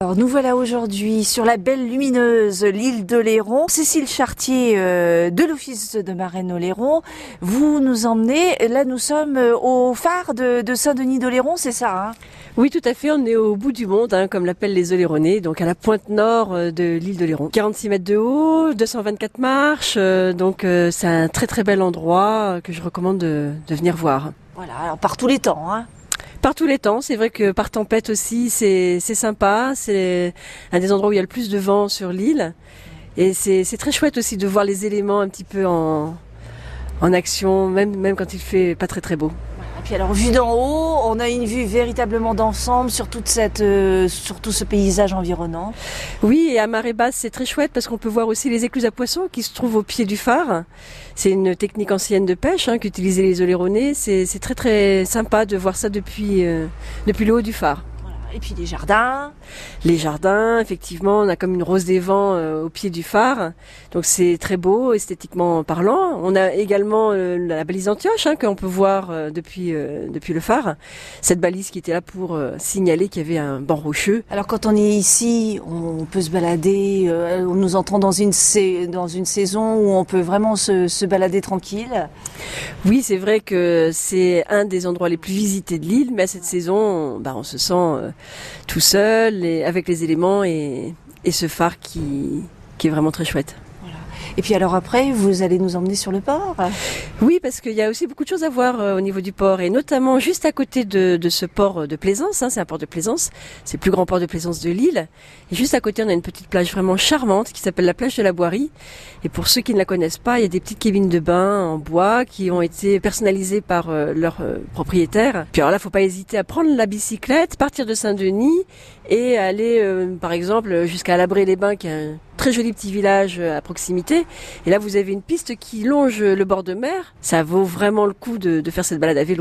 Alors nous voilà aujourd'hui sur la belle lumineuse l'île de Léron. Cécile Chartier euh, de l'Office de marraine Léron, vous nous emmenez, là nous sommes euh, au phare de, Saint-Denis de Léron, c'est ça hein? Oui tout à fait, on est au bout du monde, hein, comme l'appellent les Oléronais, donc à la pointe nord euh, de l'île de Léron. 46 mètres de haut, 224 marches, donc c'est un très très bel endroit que je recommande de, de venir voir. Voilà, alors par tous les temps hein par tous les temps, c'est vrai que par tempête aussi, c'est sympa. C'est un des endroits où il y a le plus de vent sur l'île. Et c'est très chouette aussi de voir les éléments un petit peu en, action, même, même quand il fait pas très très beau. Et puis alors, vu d'en haut, on a une vue véritablement d'ensemble sur euh, sur tout ce paysage environnant. Oui, et à marée basse, c'est très chouette parce qu'on peut voir aussi les écluses à poissons qui se trouvent au pied du phare. C'est une technique ancienne de pêche hein, qu'utilisaient les oléronais. C'est très très sympa de voir ça depuis, euh, depuis le haut du phare. Et puis les jardins. Les jardins, effectivement, on a comme une rose des vents euh, au pied du phare. Donc c'est très beau, esthétiquement parlant. On a également euh, la balise Antioche hein, qu'on peut voir euh, depuis depuis le phare. Cette balise qui était là pour signaler qu'il y avait un banc rocheux. Alors quand on est ici, on peut se balader. nous entrons dans une dans une saison où on peut vraiment se, se balader tranquille. Oui, c'est vrai que c'est un des endroits les plus visités de l'île, mais à cette saison, bah, on se sent tout seul et avec les éléments et, et ce phare qui, qui est vraiment très chouette. Et puis alors après, vous allez nous emmener sur le port. Oui, parce qu'il y a aussi beaucoup de choses à voir euh, au niveau du port, et notamment juste à côté de, de ce port de Plaisance, hein, c'est un port de Plaisance, c'est le plus grand port de Plaisance de l'île, et juste à côté on a une petite plage vraiment charmante qui s'appelle la plage de la Boirie, et pour ceux qui ne la connaissent pas, il y a des petites cabines de bain en bois qui ont été personnalisées par euh, leurs euh, propriétaires. Puis alors là, faut pas hésiter à prendre la bicyclette, partir de Saint-Denis et aller par exemple jusqu'à Labré-les-Bains qui est un très joli petit village à proximité et là, vous avez une piste qui longe le bord de mer. Ça vaut vraiment le coup de, de faire cette balade à vélo.